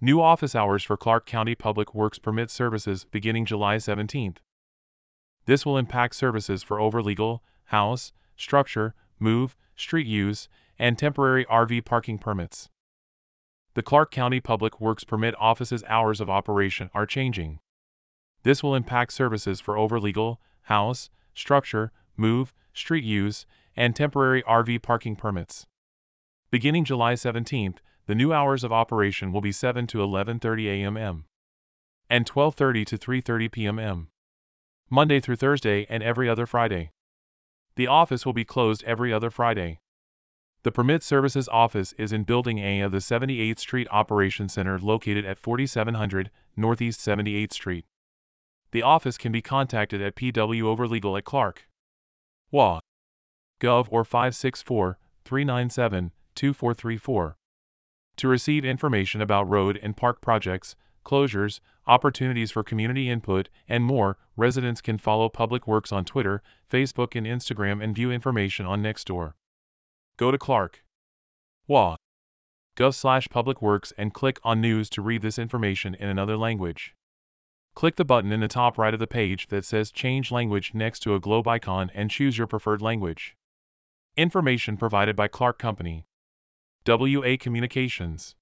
New office hours for Clark County Public Works permit services beginning July 17th. This will impact services for over legal, house, structure, move, street use, and temporary RV parking permits. The Clark County Public Works Permit Office's hours of operation are changing. This will impact services for over legal, house, structure, move, street use, and temporary RV parking permits. Beginning July 17th, the new hours of operation will be 7 to 11:30 a.m. and 12:30 to 3:30 p.m. Monday through Thursday and every other Friday. The office will be closed every other Friday. The Permit Services office is in Building A of the 78th Street Operations Center located at 4700 Northeast 78th Street. The office can be contacted at PW Overlegal at Clark. WA. Gov or 564 397 2434. To receive information about road and park projects, closures, opportunities for community input, and more, residents can follow Public Works on Twitter, Facebook, and Instagram and view information on Nextdoor. Go to Clark. WA. Gov slash Public Works and click on News to read this information in another language. Click the button in the top right of the page that says Change Language next to a globe icon and choose your preferred language. Information provided by Clark Company. WA Communications.